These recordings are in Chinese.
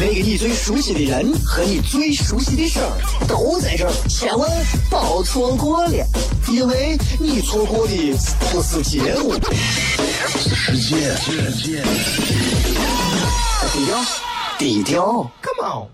那个你最熟悉的人和你最熟悉的事儿都在这儿，千万别错过了，因为你错过的不是节目，是世界。低调，低调，Come on。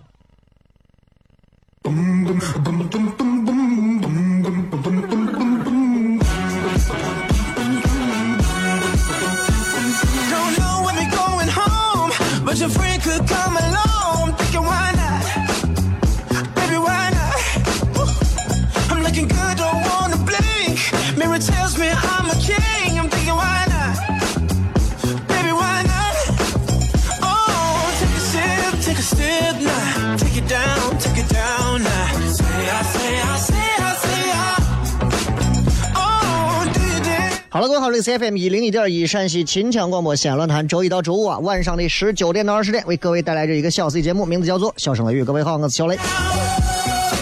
好了，各位好，这里是 FM 一零一点一陕西秦腔广播西安论坛，周一到周五啊晚上的十九点到二十点，为各位带来这一个小 C 节目，名字叫做《小声雷雨》。各位好，我是小雷。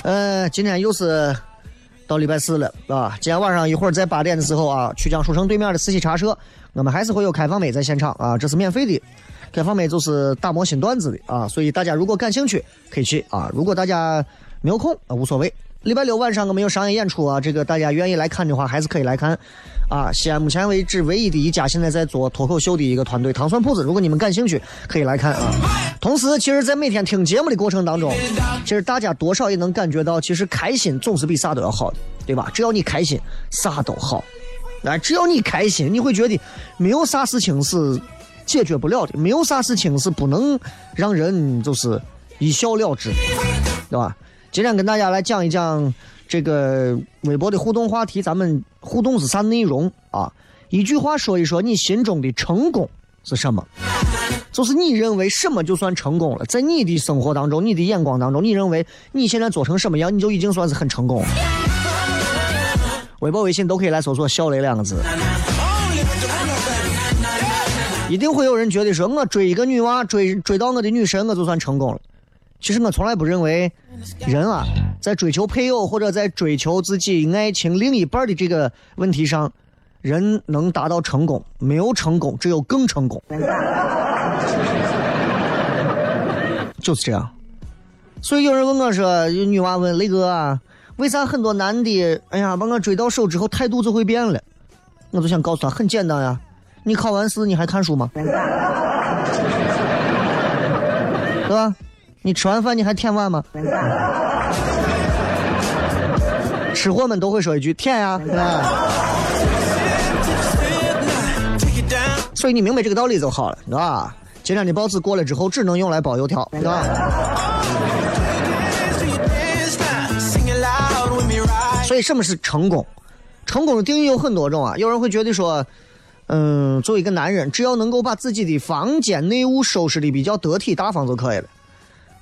呃，今天又是到礼拜四了啊！今天晚上一会儿在八点的时候啊，曲江书城对面的四喜茶社，我们还是会有开放麦在现场啊，这是免费的。开放麦就是打磨新段子的啊，所以大家如果感兴趣可以去啊，如果大家没有空啊无所谓。礼拜六晚上我们有商业演出啊，这个大家愿意来看的话还是可以来看。啊，西安目前为止唯一的一家现在在做脱口秀的一个团队——糖蒜铺子。如果你们感兴趣，可以来看啊。同时，其实，在每天听节目的过程当中，其实大家多少也能感觉到，其实开心总是比啥都要好的，对吧？只要你开心，啥都好。啊，只要你开心，你会觉得没有啥事情是解决不了的，没有啥事情是不能让人就是一笑了之，对吧？今天跟大家来讲一讲。这个微博的互动话题，咱们互动是啥内容啊？一句话说一说你心中的成功是什么？就是你认为什么就算成功了？在你的生活当中，你的眼光当中，你认为你现在做成什么样，你就已经算是很成功了。微博、微信都可以来搜索“小雷”两个字。一定会有人觉得说，我追一个女娃，追追到我的女神，我就算成功了。其实我从来不认为，人啊，在追求配偶或者在追求自己爱情另一半的这个问题上，人能达到成功，没有成功，只有更成功，就是这样。所以有人问我说，有女娃问雷哥啊，为啥很多男的，哎呀，把我追到手之后态度就会变了？我就想告诉他，很简单呀，你考完试你还看书吗？对吧？你吃完饭你还舔碗吗？吃货们都会说一句舔呀，所以你明白这个道理就好了，是吧？今天的报纸过了之后，只能用来包油条，是吧？所以什么是成功？成功的定义有很多种啊。有人会觉得说，嗯，作为一个男人，只要能够把自己的房间内务收拾的比较得体大方就可以了。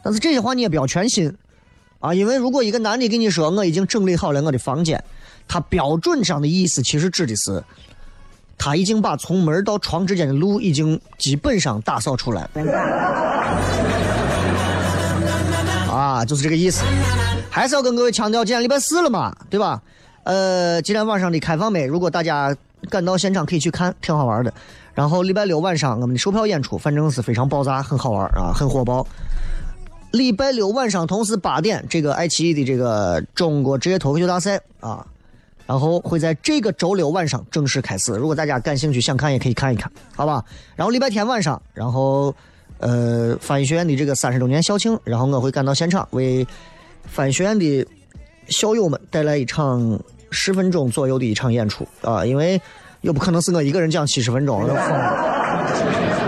但是这些话你也不要全信，啊，因为如果一个男的跟你说我已经整理好了我的房间，他标准上的意思其实指的是，他已经把从门到床之间的路已经基本上打扫出来，啊，就是这个意思。还是要跟各位强调，今天礼拜四了嘛，对吧？呃，今天晚上的开放麦，如果大家赶到现场可以去看，挺好玩的。然后礼拜六晚上我们的售票演出，反正是非常爆炸，很好玩啊，很火爆。礼拜六晚上同时八点，这个爱奇艺的这个中国职业脱口秀大赛啊，然后会在这个周六晚上正式开始。如果大家感兴趣想看，也可以看一看，好吧？然后礼拜天晚上，然后呃，翻译学院的这个三十周年校庆，然后我会赶到现场，为翻译学院的校友们带来一场十分钟左右的一场演出啊，因为又不可能是我一个人讲七十分钟，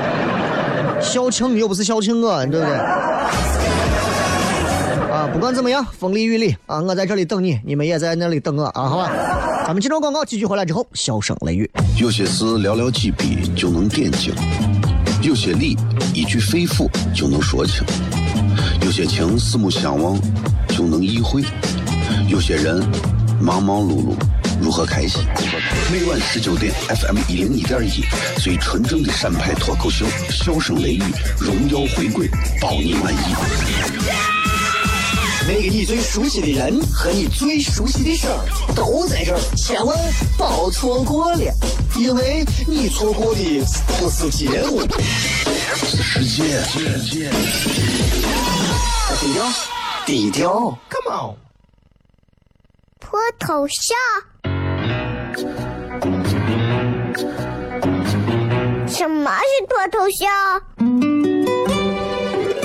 校庆你又不是校庆我，对不对？不管怎么样，风里雨里啊，我在这里等你，你们也在那里等我啊，好吧？咱们进入广告，继续回来之后，笑声雷雨。有些事寥寥几笔就能点睛，有些理一句肺腑就能说清，有些情四目相望就能意会，有些人忙忙碌碌如何开心？每晚十九点，FM 一零一点一，最纯正的陕派脱口秀，笑声雷雨，荣耀回归，包你满意。那个你最熟悉的人和你最熟悉的事儿都在这儿，千万别错过了，因为你错过的不是节目，是世界。低调，低调，Come on。脱头像？什么是脱头像？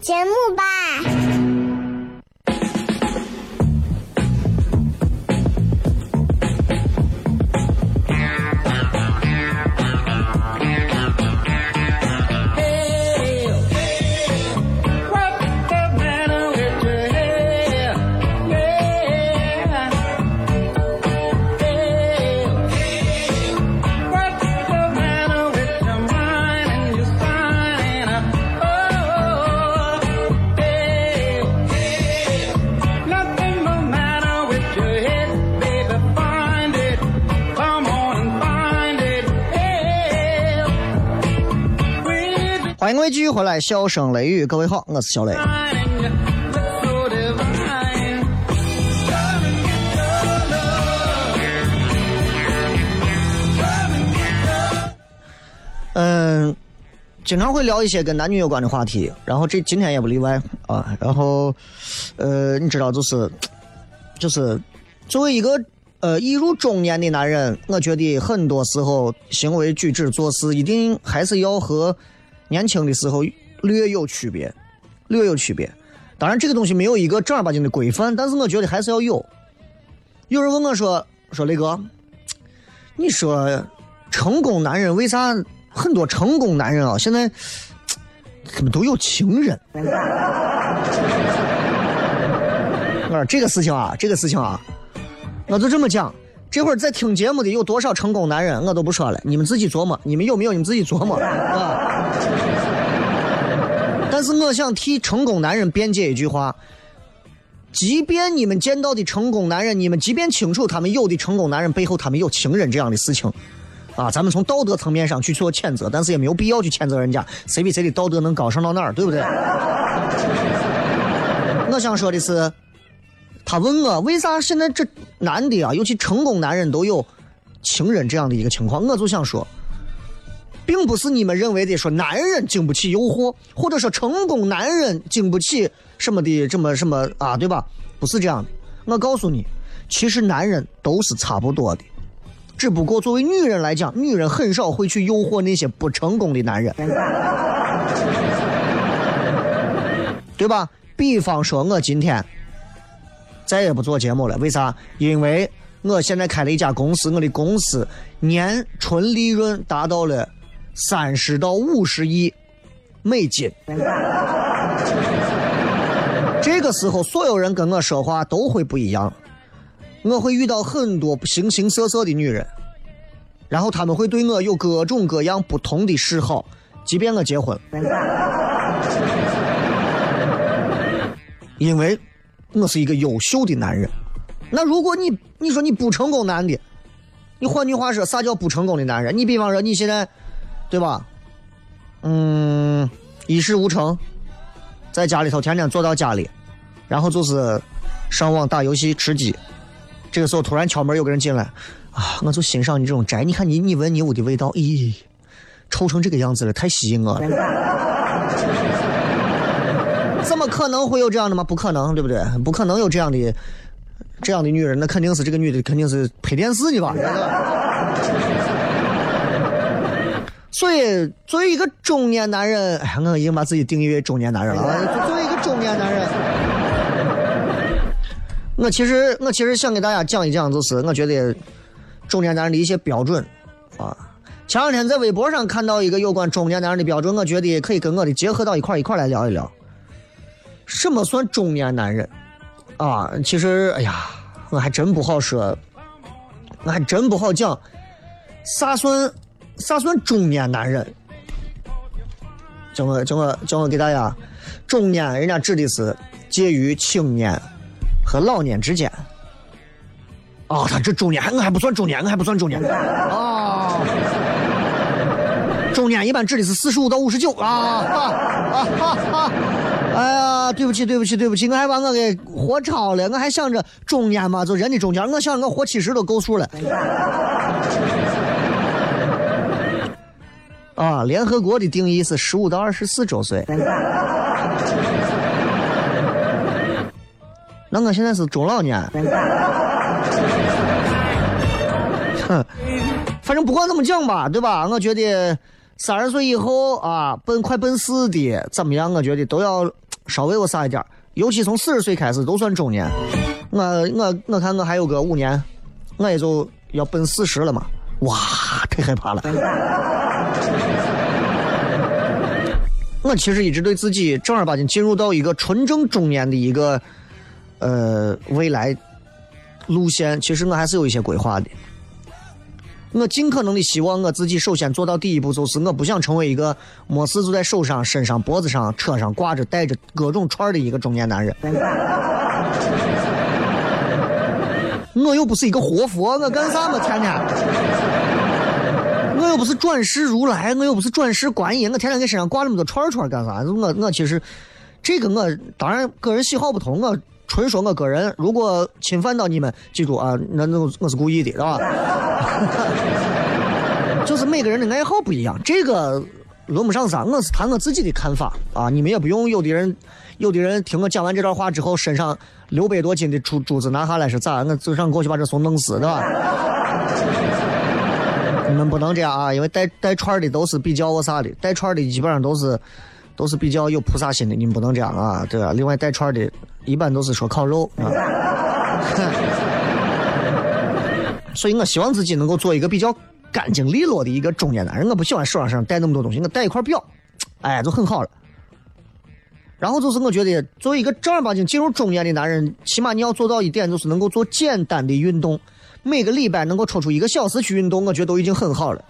节目吧。继续回来，笑声雷雨，各位好，我是小雷。嗯，经常会聊一些跟男女有关的话题，然后这今天也不例外啊。然后，呃，你知道，就是就是作为一个呃已入中年的男人，我觉得很多时候行为举止做事一定还是要和。年轻的时候略有区别，略有区别。当然，这个东西没有一个正儿八经的规范，但是我觉得还是要有。有人问我说：“说雷哥，你说成功男人为啥很多成功男人啊？现在怎么都有情人？” 我说这个事情啊，这个事情啊，我就这么讲。这会儿在听节目的有多少成功男人，我都不说了，你们自己琢磨。你们有没有？你们自己琢磨 啊。但是我想替成功男人辩解一句话：，即便你们见到的成功男人，你们即便清楚他们有的成功男人背后他们有情人这样的事情，啊，咱们从道德层面上去做谴责，但是也没有必要去谴责人家，谁比谁的道德能高尚到哪儿，对不对？我想说的是。他问我为啥现在这男的啊，尤其成功男人都有情人这样的一个情况，我就想说，并不是你们认为的说男人经不起诱惑，或者说成功男人经不起什么的这么什么啊，对吧？不是这样的。我告诉你，其实男人都是差不多的，只不过作为女人来讲，女人很少会去诱惑那些不成功的男人，对吧？比方说，我今天。再也不做节目了，为啥？因为我现在开了一家公司，我的公司年纯利润达到了三十到五十亿美金。这个时候，所有人跟我说话都会不一样，我会遇到很多形形色色的女人，然后他们会对我有各种各样不同的嗜好，即便我结婚，因为。我是一个优秀的男人，那如果你你说你不成功男的，你换句话说，啥叫不成功的男人？你比方说你现在，对吧？嗯，一事无成，在家里头天天坐到家里，然后就是上网打游戏吃鸡，这个时候突然敲门有个人进来，啊，我就欣赏你这种宅，你看你你闻你屋的味道，咦，臭成这个样子了，太吸引我了。怎么可能会有这样的吗？不可能，对不对？不可能有这样的这样的女人，那肯定是这个女的肯定是拍电视的吧？所以，作为一个中年男人，哎，我已经把自己定义为中年男人了。作为一个中年男人，我其实我其实想给大家讲一讲，就是我觉得中年男人的一些标准啊。前两天在微博上看到一个有关中年男人的标准，我觉得可以跟我的结合到一块一块来聊一聊。什么算中年男人啊？其实，哎呀，我还真不好说，我还真不好讲，啥算啥算中年男人？叫我叫我叫我给大家，中年人家指的是介于青年。和老年之间，啊，他这中年还，我还不算中年，我还不算中年啊。中年一般指的是四十五到五十九啊啊啊啊！哎呀，对不起，对不起，对不起，我还把我给活超了，我还想着中年嘛，就人的中间，我想我活七十都够数了。啊，联合国的定义是十五到二十四周岁。那我现在是中老年，哼，反正不管怎么讲吧，对吧？我觉得三十岁以后啊，奔快奔四的怎么样？我觉得都要稍微我啥一点，尤其从四十岁开始都算中年。我我我看我还有个五年，我也就要奔四十了嘛。哇，太害怕了！我其实一直对自己正儿八经进入到一个纯正中年的一个。呃，未来路线其实我还是有一些规划的。我尽可能的希望我自己首先做到第一步，就是我不想成为一个没事就在手上、身上、脖子上、车上挂着带着各种串的一个中年男人。我又不是一个活佛，我干啥嘛？天天，我又不是转世如来，我又不是转世观音，我天天给身上挂那么多串串干啥？我我其实这个我当然个人喜好不同，我。纯说我个人，如果侵犯到你们，记住啊，那那我是故意的，是吧？就是每个人的爱好不一样，这个轮不上啥，我是谈我自己的看法啊。你们也不用有的人，有的人听我讲完这段话之后，身上六百多斤的珠珠子拿下来是咋？我就想过去把这怂弄死，对吧？你们不能这样啊，因为带带串的都是比较我啥的，带串的基本上都是。都是比较有菩萨心的，你们不能这样啊，对吧？另外带串的，一般都是说烤肉啊。所以我希望自己能够做一个比较干净利落的一个中年男人。我不喜欢手上上带那么多东西，我带一块表，哎，就很好了。然后就是我觉得，作为一个正儿八经进入中年的男人，起码你要做到一点，就是能够做简单的运动，每个礼拜能够抽出一个小时去运动，我觉得都已经很好了。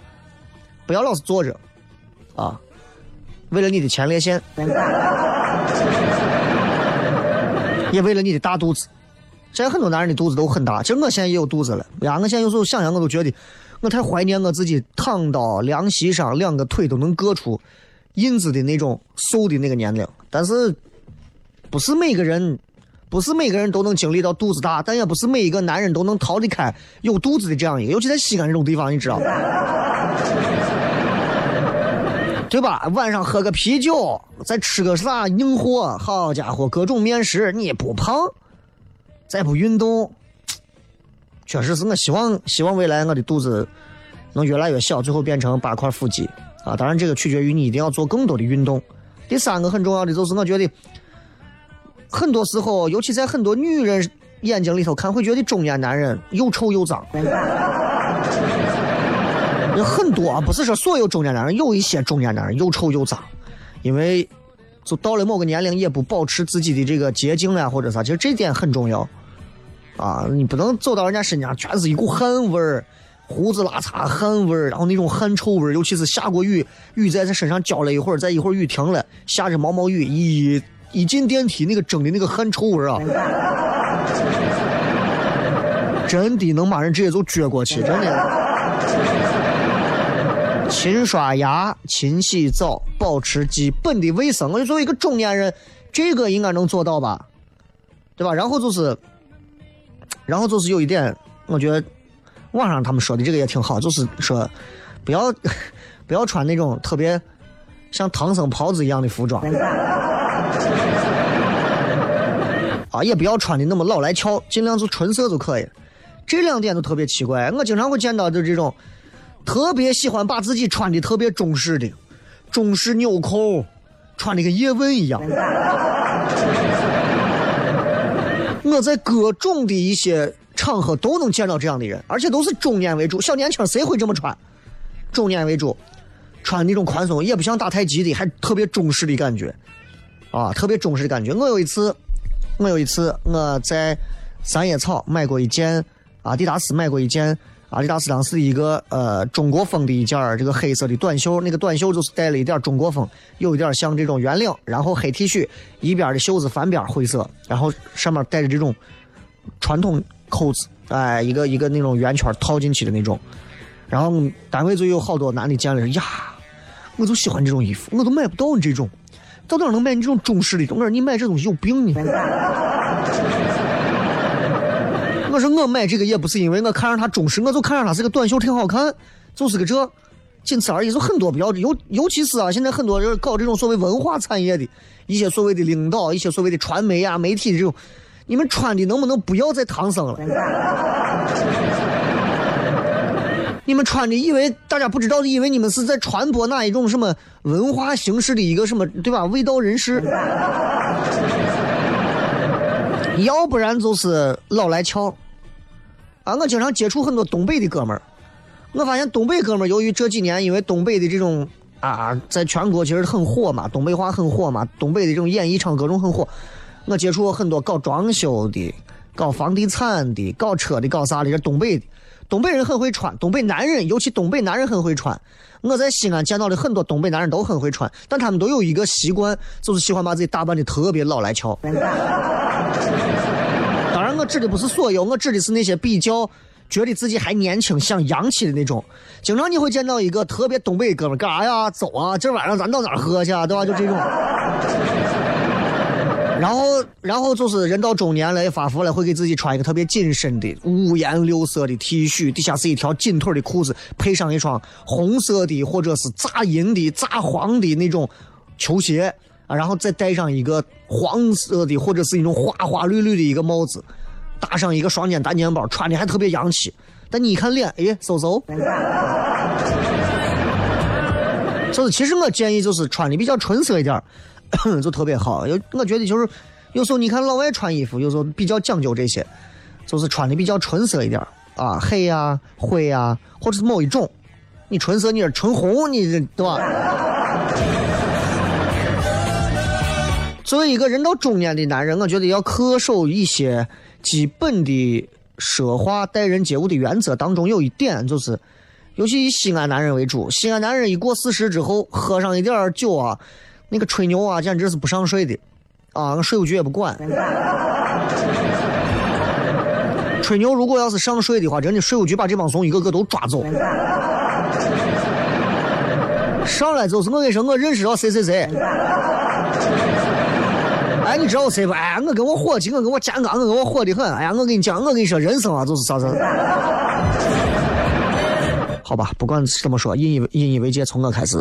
不要老是坐着，啊。为了你的前列腺，也为了你的大肚子。现在很多男人的肚子都很大，其实我现在也有肚子了。呀，我现在有时候想想，我都觉得我太怀念我自己躺到凉席上，两个腿都能硌出印子的那种瘦的那个年龄。但是，不是每个人，不是每个人都能经历到肚子大，但也不是每一个男人都能逃得开有肚子的这样一个，尤其在西安这种地方，你知道。对吧？晚上喝个啤酒，再吃个啥硬货，好家伙，各种面食，你不胖，再不运动，确实是我希望，希望未来我的肚子能越来越小，最后变成八块腹肌啊！当然，这个取决于你一定要做更多的运动。第三个很重要的就是，我觉得很多时候，尤其在很多女人眼睛里头看，会觉得中年男人又臭又脏。很多啊，不是说所有中年男人，有一些中年男人又臭又脏，因为就到了某个年龄也不保持自己的这个洁净啊或者啥，其实这点很重要啊，你不能走到人家身上全是一股汗味儿，胡子拉碴汗味儿，然后那种汗臭味儿，尤其是下过雨，雨在他身上浇了一会儿，再一会儿雨停了，下着毛毛雨，一一进电梯那个蒸的那个汗臭味儿啊，真的能把人直接就撅过去，真的。勤刷牙，勤洗澡，保持基本的卫生。我就作为一个中年人，这个应该能做到吧？对吧？然后就是，然后就是有一点，我觉得网上他们说的这个也挺好，就是说不要 不要穿那种特别像唐僧袍子一样的服装，啊，也不要穿的那么老来俏，尽量就纯色就可以。这两点都特别奇怪，我经常会见到就这种。特别喜欢把自己穿的特别中式的，中式纽扣，穿的跟叶问一样。我在各种的一些场合都能见到这样的人，而且都是中年为主，小年轻谁会这么穿？中年为主，穿那种宽松，也不像打太极的，还特别中式的感觉，啊，特别中式的感觉。我有一次，我有一次我在三叶草买过一件阿迪达斯买过一件阿迪达斯当时一个呃中国风的一件这个黑色的短袖，那个短袖就是带了一点中国风，有一点像这种圆领，然后黑 T 恤，一边的袖子翻边灰色，然后上面带着这种传统扣子，哎，一个一个那种圆圈套进去的那种。然后单位就有好多男的见了呀，我就喜欢这种衣服，我都买不到你这种，到哪能买你这种中式的？我说你买这东西有病呢。我说我买这个也不是因为我看上它中式，我就看上它是个短袖挺好看，就是个这，仅此而已。就很多比较尤尤其是啊，现在很多人搞这种所谓文化产业的一些所谓的领导，一些所谓的传媒啊、媒体这种，你们穿的能不能不要再唐僧了？你们穿的以为大家不知道的，以为你们是在传播哪一种什么文化形式的一个什么，对吧？味道人士，要不然就是老来俏。啊，我经常接触很多东北的哥们儿，我发现东北哥们儿由于这几年因为东北的这种啊，在全国其实很火嘛，东北话很火嘛，东北的这种演艺场各种很火。我接触过很多搞装修的、搞房地产的、搞车的、搞啥的，这东北的。东北人很会穿，东北男人尤其东北男人很会穿。我在西安见到的很多东北男人都很会穿，但他们都有一个习惯，就是喜欢把自己打扮的特别老来俏。当然，我指的不是所有，我指的是那些比较觉得自己还年轻、想洋气的那种。经常你会见到一个特别东北哥们干啥呀？走啊！今晚上咱到哪儿喝去啊？对吧？就这种。然后，然后就是人到中年了，发福了，会给自己穿一个特别紧身的五颜六色的 T 恤，底下是一条紧腿的裤子，配上一双红色的或者是炸银的、炸黄的那种球鞋啊，然后再戴上一个黄色的或者是一种花花绿绿的一个帽子，搭上一个双肩单肩包，穿的还特别洋气。但你一看脸，哎，嗖嗖。就是其实我建议就是穿的比较纯色一点。就特别好，有我觉得就是有时候你看老外穿衣服，有时候比较讲究这些，就是穿的比较纯色一点啊，黑呀、灰呀，或者是某一种。你纯色，你是纯红，你对吧？作为一个人到中年的男人，我觉得要恪守一些基本的奢华待人接物的原则。当中有一点就是，尤其以西安男人为主，西安男人一过四十之后，喝上一点酒啊。那个吹牛啊，简直是不上税的，啊，税务局也不管。吹牛如果要是上税的话，真的税务局把这帮怂一个个都抓走。上来就是我跟你说，我认识到谁谁谁。哎，你知道谁不？哎，我跟我伙计，我跟我建刚，我跟我火的很。哎呀，我跟你讲，我跟你说，人生啊，就是啥子。好吧，不管怎么说，引以引以为戒，从我开始。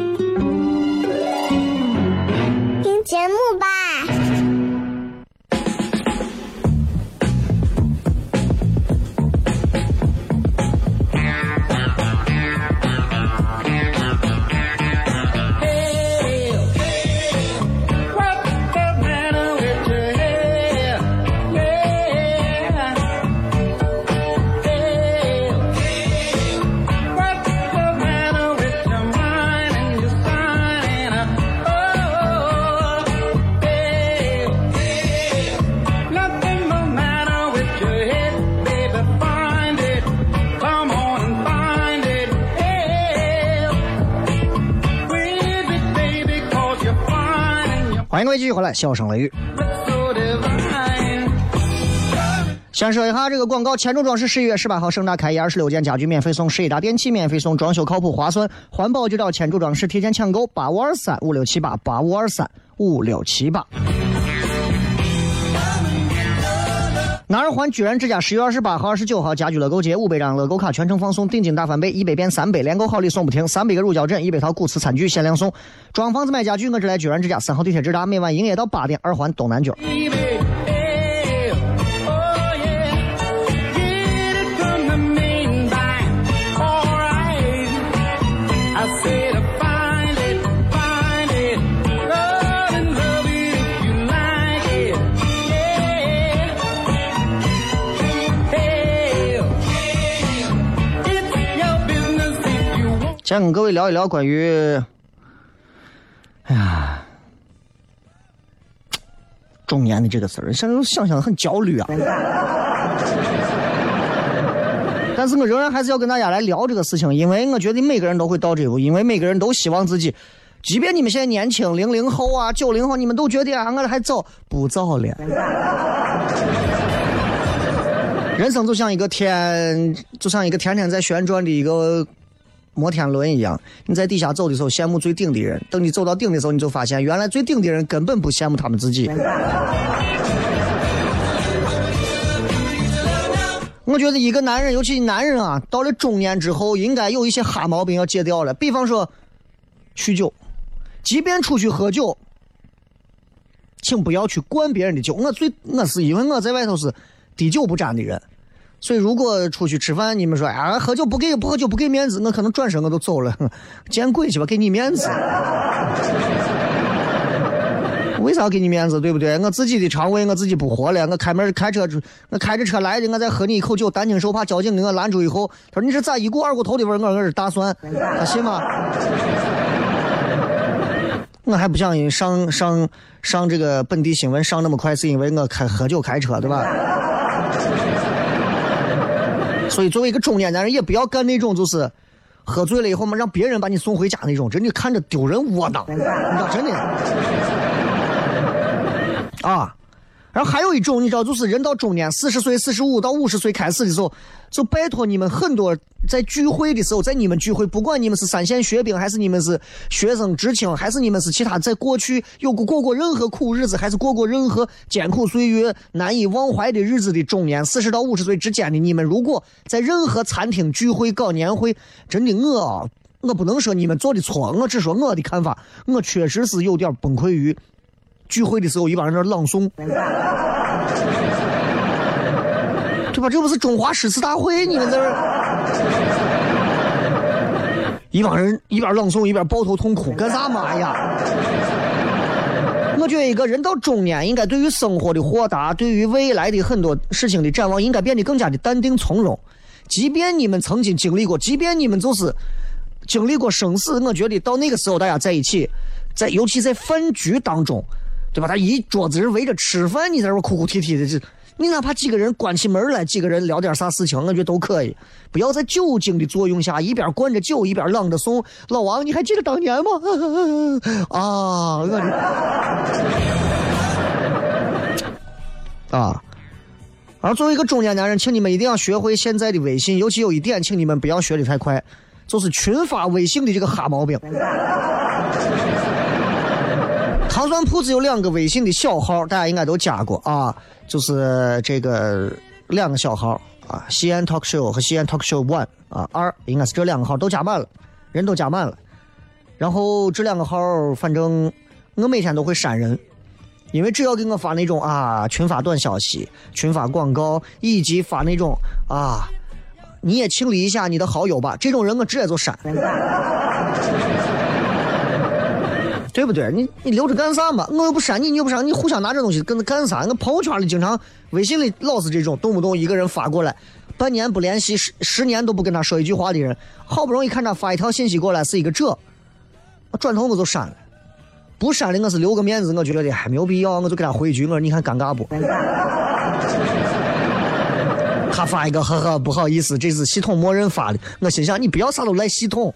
节目吧。欢迎各位继续回来，笑声雷雨。先说一下这个广告，千柱装饰十一月十八号盛大开业，二十六件家具免费送，十一大电器免费送，装修靠谱划算，环保就找千柱装饰，提前抢购八五二三五六七八八五二三五六七八。南二环居然之家十月二十八号、二十九号家居乐购节五百张乐购卡全程放送，定金大翻倍，一百变三百，连购好礼送不停，三百个乳胶枕，一百套古瓷餐具限量送。装房子买家具，我只来居然之家三号地铁直达，每晚营业到八点，二环东南角。先跟各位聊一聊关于，哎呀，中年的这个事儿，现在想想很焦虑啊。但是我仍然还是要跟大家来聊这个事情，因为我觉得每个人都会到这一步，因为每个人都希望自己，即便你们现在年轻，零零后啊、九零后，你们都觉得啊，我还早，不早了。人生就像一个天，就像一个天天在旋转的一个。摩天轮一样，你在底下走的时候羡慕最顶的人，等你走到顶的时候，你就发现原来最顶的人根本不羡慕他们自己。我觉得一个男人，尤其男人啊，到了中年之后，应该有一些哈毛病要戒掉了。比方说，酗酒，即便出去喝酒，请不要去灌别人的酒。我最我是因为我在外头是滴酒不沾的人。所以，如果出去吃饭，你们说啊，喝酒不给不喝酒不给面子，我可能转身我都走了，见鬼去吧，给你面子？为啥给你面子？对不对？我自己的肠胃我自己不活了，我开门开车，我开着车来的，我再喝你一口酒，担惊受怕，交警给我拦住以后，他说你是咋一股二锅头的味儿？我我是大蒜，他信吗？我还不想上上上这个本地新闻上那么快，是因为我开喝酒开车，对吧？所以，作为一个中年男人，也不要干那种就是喝醉了以后嘛，让别人把你送回家那种，真的看着丢人窝囊，你知道真的。啊。然后还有一种，你知道，就是人到中年，四十岁、四十五到五十岁开始的时候，就拜托你们很多在聚会的时候，在你们聚会，不管你们是三线学兵，还是你们是学生知青，还是你们是其他在过去有过过过任何苦日子，还是过过任何艰苦岁月难以忘怀的日子的中年，四十到五十岁之间的你们，如果在任何餐厅聚会搞年会，真的我我不能说你们做的错，我只说我的看法，我确实是有点崩溃于。聚会的时候，一帮人在朗诵，对吧？这不是中华诗词大会？你们在这一帮人一边朗诵一边抱头痛哭，干啥嘛？呀！我觉得一个人到中年，应该对于生活的豁达，对于未来的很多事情的展望，应该变得更加的淡定从容。即便你们曾经经历过，即便你们就是经历过生死，我觉得到那个时候，大家在一起，在尤其在饭局当中。对吧？他一桌子人围着吃饭，你在这哭哭啼啼的，这你哪怕几个人关起门来，几个人聊点啥事情，我觉得都可以。不要在酒精的作用下，一边灌着酒，一边朗着诵。老王，你还记得当年吗？啊，我 啊！而作为一个中年男人，请你们一定要学会现在的微信，尤其有一点，请你们不要学的太快，就是群发微信的这个哈毛病。糖蒜铺子有两个微信的小号，大家应该都加过啊，就是这个两个小号啊，西安 talk show 和西安 talk show one 啊，二应该是这两个号都加满了，人都加满了。然后这两个号，反正我每天都会删人，因为只要给我发那种啊群发短消息、群发广告，以及发那种啊你也清理一下你的好友吧，这种人我直接就删。对不对？你你留着干啥嘛？我又不删你，你又不删，你互相拿这东西跟着干啥？我朋友圈里经常、微信里老是这种，动不动一个人发过来，半年不联系，十十年都不跟他说一句话的人，好不容易看他发一条信息过来是一个这，我转头我就删了。不删的我是留个面子，我觉得的还没有必要，我就给他回一句，我说你看尴尬不？他发一个呵呵不好意思，这是系统默认发的，我心想你不要啥都赖系统。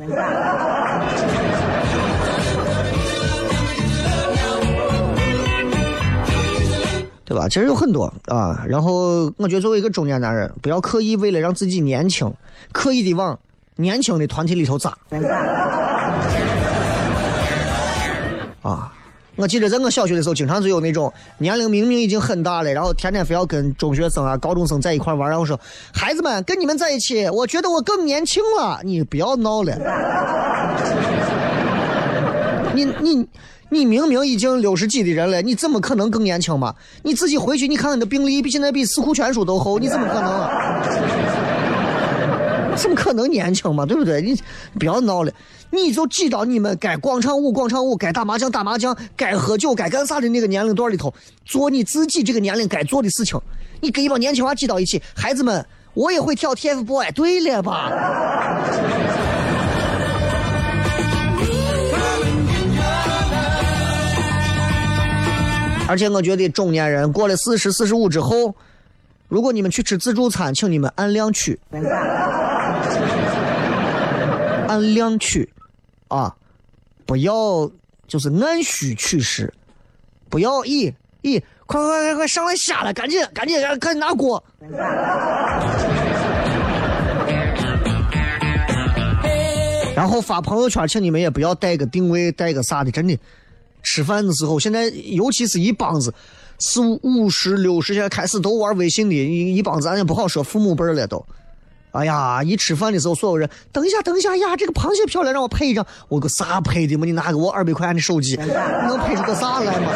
对吧？其实有很多啊。然后我觉得作为一个中年男人，不要刻意为了让自己年轻，刻意的往年轻的团体里头扎。啊，我记得在我小学的时候，经常就有那种年龄明明已经很大了，然后天天非要跟中学生啊、高中生在一块玩，然后说：“孩子们，跟你们在一起，我觉得我更年轻了。”你不要闹了，你你你明明已经六十几的人了，你怎么可能更年轻嘛？你自己回去你看看你的病历，比现在比四库全书都厚，你怎么可能？怎么可能年轻嘛？对不对？你不要闹了。你就挤到你们该广场舞广场舞，该打麻将打麻将，该喝酒该干啥的那个年龄段里头，做你自己这个年龄该做的事情。你跟一帮年轻娃挤到一起，孩子们，我也会跳 TFBOY，对了吧？而且我觉得中年人过了四十四十五之后，如果你们去吃自助餐，请你们按量取，按量取。啊，不要就是按需取食，不要咦咦，快快快快上来虾了，赶紧赶紧赶紧拿锅。然后发朋友圈，请你们也不要带个定位，带个啥的，真的。吃饭的时候，现在尤其是一帮子四五十六十，现在开始都玩微信的，一一帮子，俺也不好说父母辈了都。哎呀！一吃饭的时候，所有人等一下，等一下呀！这个螃蟹漂亮，让我拍一张。我个啥拍的嘛？你拿给我二百块钱的手机，能拍出个啥来嘛？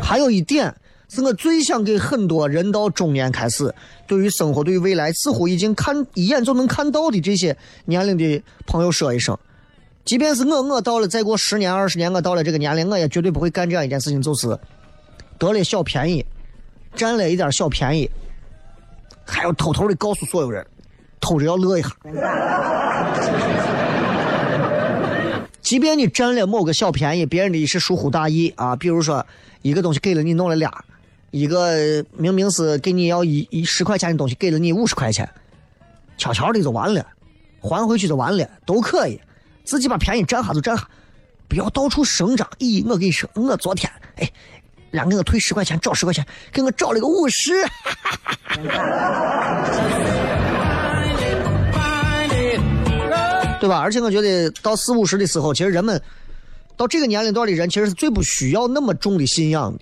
还有一点是我最想给很多人到中年开始，对于生活、对于未来，似乎已经看一眼就能看到的这些年龄的朋友说一声：，即便是我，我到了再过十年、二十年，我到了这个年龄，我也绝对不会干这样一件事情，就是得了小便宜，占了一点小便宜。还要偷偷的告诉所有人，偷着要乐一下。即便你占了某个小便宜，别人的是疏忽大意啊，比如说一个东西给了你弄了俩，一个明明是给你要一一十块钱的东西，给了你五十块钱，悄悄的就完了，还回去就完了，都可以，自己把便宜占下就占下，不要到处声张。咦，我跟你说，我昨天哎。让给我退十块钱，找十块钱，给我找了个五十，对吧？而且我觉得到四五十的时候，其实人们到这个年龄段的人，其实是最不需要那么重的信仰的，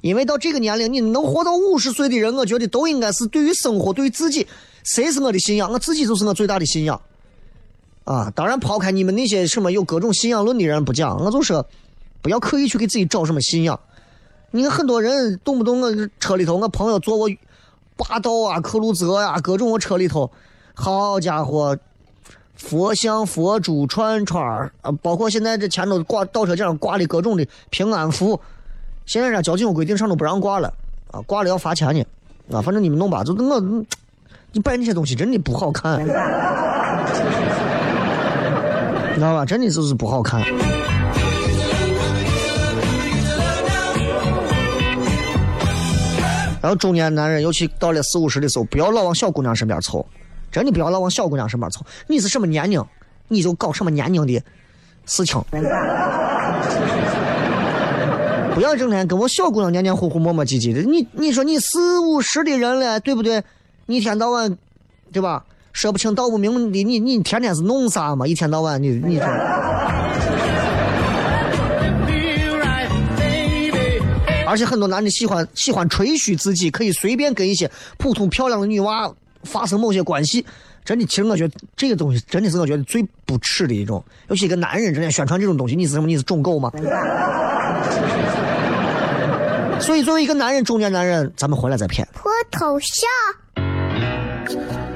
因为到这个年龄，你能活到五十岁的人，我觉得都应该是对于生活、对于自己，谁是我的信仰？我自己就是我最大的信仰。啊，当然抛开你们那些什么有各种信仰论的人不讲，我就说不要刻意去给自己找什么信仰。你看很多人动不动我车里头，我朋友坐我霸道啊、克鲁泽呀，各种我车里头，好家伙，佛像、佛珠、串串啊，包括现在这前头挂倒车镜上挂的各种的平安符，现在人家交警有规定上都不让挂了啊，挂了要罚钱呢啊，反正你们弄吧，就是我，你摆那些东西真的不好看，知道吧？真的就是不好看。然后中年男人，尤其到了四五十的时候，不要老往小姑娘身边凑，真的不要老往小姑娘身边凑。你是什么年龄，你就搞什么年龄的事情，不要整天跟我小姑娘黏黏糊糊、磨磨唧唧的。你你说你四五十的人了，对不对？一天到晚，对吧？说不清道不明的，你你天天是弄啥嘛？一天到晚你你这。而且很多男的喜欢喜欢吹嘘自己可以随便跟一些普通漂亮的女娃发生某些关系，真的，其实我觉得这个东西真的是我觉得最不耻的一种。尤其一个男人整天宣传这种东西，你是什么？你是种狗吗？所以作为一个男人，中年男人，咱们回来再骗。脱头像？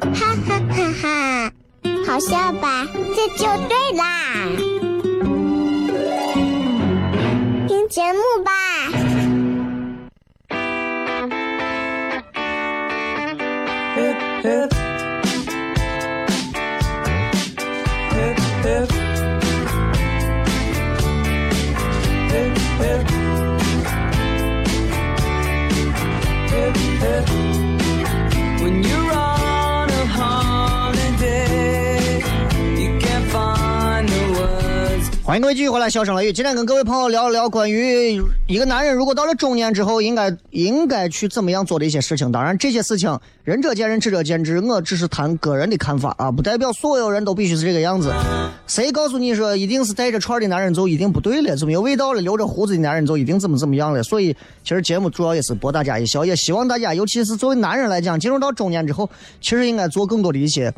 哈哈哈哈！好笑吧？这就对啦。听节目吧。欢迎各位继续回来，笑声雷雨。今天跟各位朋友聊一聊关于一个男人如果到了中年之后，应该应该去怎么样做的一些事情。当然，这些事情仁者见仁，智者见智，我只是谈个人的看法啊，不代表所有人都必须是这个样子。谁告诉你说一定是带着串的男人就一定不对了，就没有味道了；留着胡子的男人就一定怎么怎么样了？所以，其实节目主要也是博大家一笑，也希望大家，尤其是作为男人来讲，进入到中年之后，其实应该做更多的一些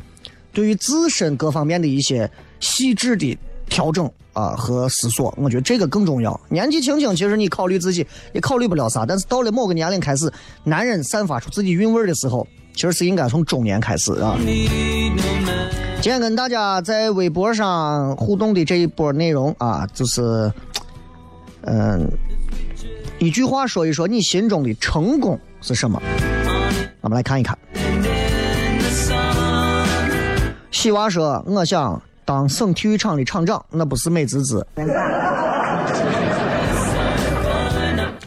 对于自身各方面的一些细致的调整。啊，和思索，我觉得这个更重要。年纪轻轻，其实你考虑自己也考虑不了啥，但是到了某个年龄开始，男人散发出自己韵味的时候，其实是应该从中年开始啊。今天跟大家在微博上互动的这一波内容啊，就是，嗯，一句话说一说你心中的成功是什么？我们来看一看。西娃说：“我想。”当省体育场的厂长，那不是美滋滋。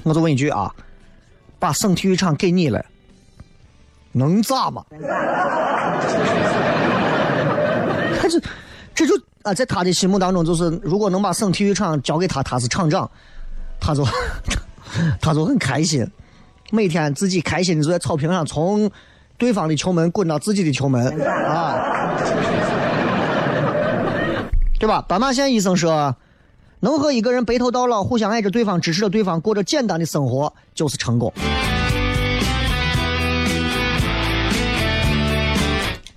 我就问一句啊，把省体育场给你了，能咋嘛？他就这就啊，在他的心目当中，就是如果能把省体育场交给他，他是厂长，他就 他就很开心，每天自己开心的坐在草坪上，从对方的球门滚到自己的球门啊。对吧？斑马线医生说，能和一个人白头到老，互相爱着对方，支持着对方，过着简单的生活，就是成功。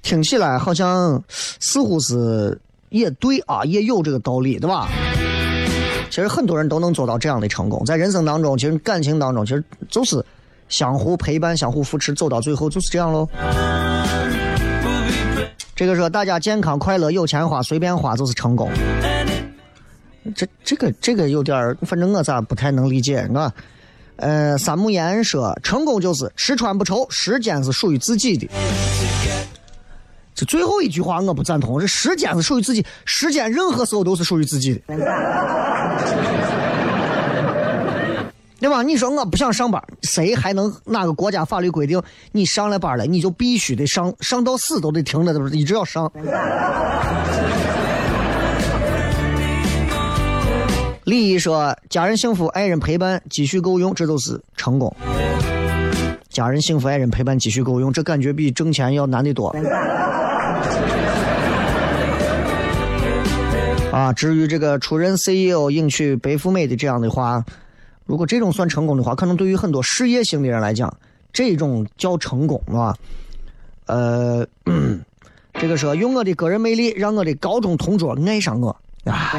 听起来好像似乎是也对啊，也有这个道理，对吧？其实很多人都能做到这样的成功，在人生当中，其实感情当中，其实就是相互陪伴、相互扶持，走到最后就是这样喽。这个说大家健康快乐有钱花随便花就是成功，这这个这个有点儿，反正我咋不太能理解啊？呃，三木岩说成功就是吃穿不愁，时间是属于自己的。这最后一句话我不赞同，这时间是属于自己，时间任何时候都是属于自己的。对吧？你说我不想上班，谁还能哪个国家法律规定你上了班了，你就必须得上，上到死都得停着，都是一直要上。李毅说：“家人幸福，爱人陪伴，积蓄够用，这都是成功。家人幸福，爱人陪伴，积蓄够用，这感觉比挣钱要难得多。”啊，至于这个出任 CEO、迎娶白富美的这样的话。如果这种算成功的话，可能对于很多事业型的人来讲，这种叫成功，是吧？呃，这个说用我的个人魅力让我的高中同桌爱上我啊，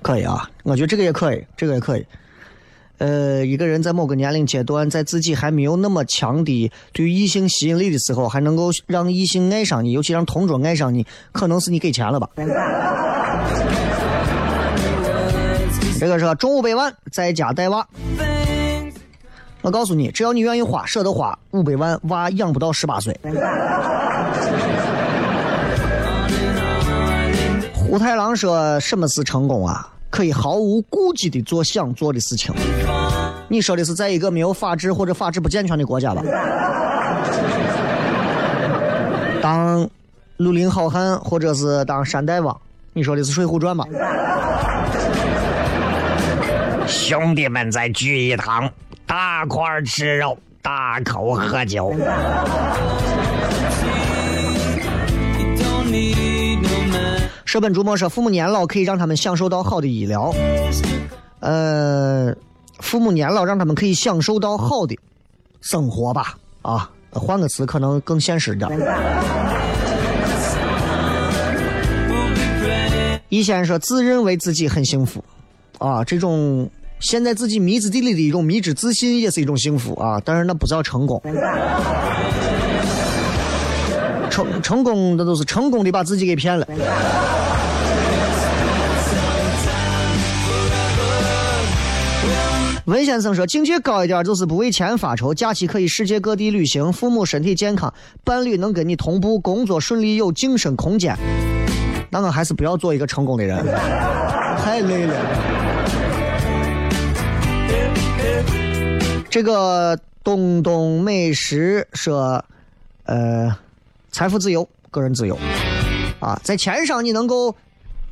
可以啊，我觉得这个也可以，这个也可以。呃，一个人在某个年龄阶段，在自己还没有那么强的对异性吸引力的时候，还能够让异性爱上你，尤其让同桌爱上你，可能是你给钱了吧。这个是中五百万在家带娃，我告诉你，只要你愿意花，舍得花五百万，娃养不到十八岁。胡太郎说：“什么是成功啊？可以毫无顾忌的做想做的事情。”你说的是在一个没有法治或者法治不健全的国家吧？当绿林好汉，或者是当山大王？你说的是《水浒传》吧？兄弟们再聚一堂，大块吃肉，大口喝酒。舍本逐末说，父母年老可以让他们享受到好的医疗。呃，父母年老让他们可以享受到好的生活吧。啊，换个词可能更现实点。一先生说自认为自己很幸福，啊，这种现在自己迷之地里的一种迷之自信也是一种幸福啊但是那不叫成功。成成功那都是成功的把自己给骗了。文先生说境界高一点就是不为钱发愁假期可以世界各地旅行父母身体健康伴侣能跟你同步工作顺利有晋升空间。那我还是不要做一个成功的人。太累了。这个东东美食说，呃，财富自由，个人自由，啊，在钱上你能够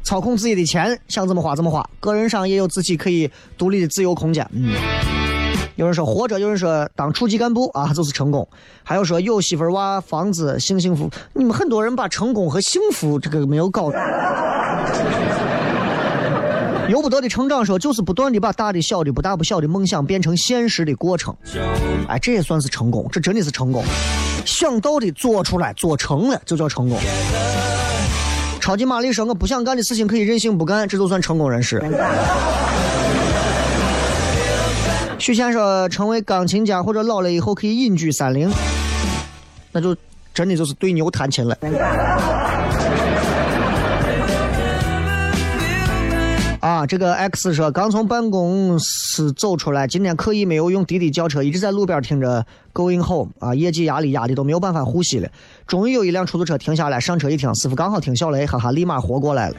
操控自己的钱，想怎么花怎么花；个人上也有自己可以独立的自由空间。嗯，有人说活着，有人说当处级干部啊，就是成功；还有说有媳妇儿娃房子幸幸福。你们很多人把成功和幸福这个没有搞。由不得的成长说，就是不断的把大的、小的、不大不小的梦想变成现实的过程。哎，这也算是成功，这真的是成功。想到的做出来，做成了就叫成功。超级玛丽说：“我不想干的事情可以任性不干，这就算成功人士。”许仙说：“成为钢琴家或者老了以后可以隐居山林，那就真的就是对牛弹琴了。”啊，这个 X 说刚从办公室走出来，今天刻意没有用滴滴叫车，一直在路边听着 Going Home 啊，业绩压力压的都没有办法呼吸了。终于有一辆出租车停下来，上车一听，师傅刚好听小雷，哈哈，立马活过来了。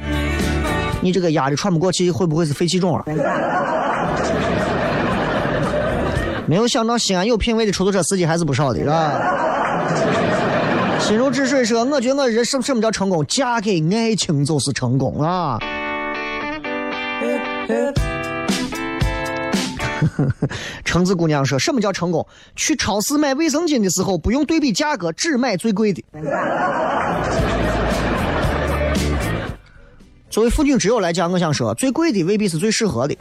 你这个压的喘不过气，会不会是肺气肿啊？没有想到西安有品位的出租车司机还是不少的，是吧？心如止水说，我觉得我人什什么叫成功？嫁给爱情就是成功啊！橙子姑娘说：“什么叫成功？去超市买卫生巾的时候，不用对比价格，只买最贵的。”作为妇女之友来讲，我想说，最贵的未必是最适合的。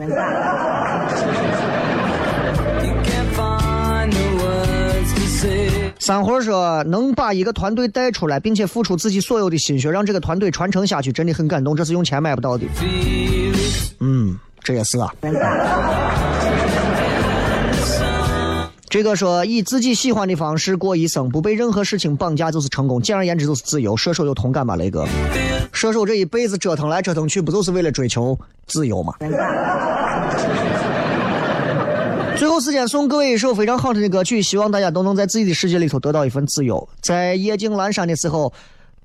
三活说：“能把一个团队带出来，并且付出自己所有的心血，让这个团队传承下去，真的很感动。这是用钱买不到的。”这也是啊。这个说以自己喜欢的方式过一生，不被任何事情绑架就是成功。简而言之就是自由。射手有同感吗？雷哥，射手这一辈子折腾来折腾去，不就是为了追求自由吗？最后时间送各位一首非常好听的歌曲，希望大家都能在自己的世界里头得到一份自由。在夜静阑珊的时候，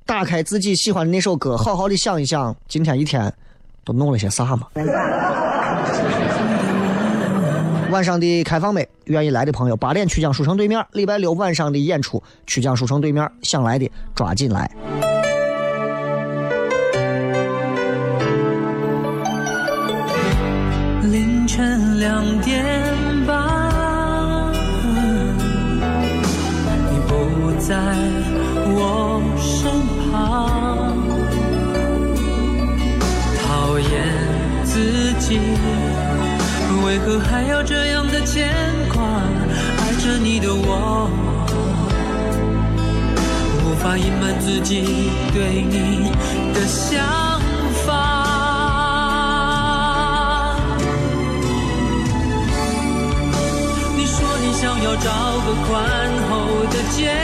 打开自己喜欢的那首歌，好好的想一想，今天一天都弄了些啥嘛。晚上的开放麦，愿意来的朋友，八点曲江书城对面。礼拜六晚上的演出，曲江书城对面，想来的抓紧来。牵挂爱着你的我无法隐瞒自己对你的想法。你说你想要找个宽厚的肩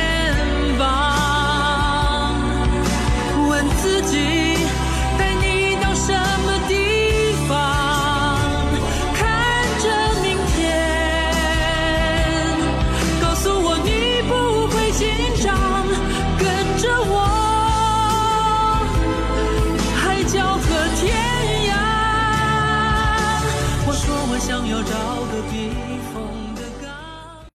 膀问自己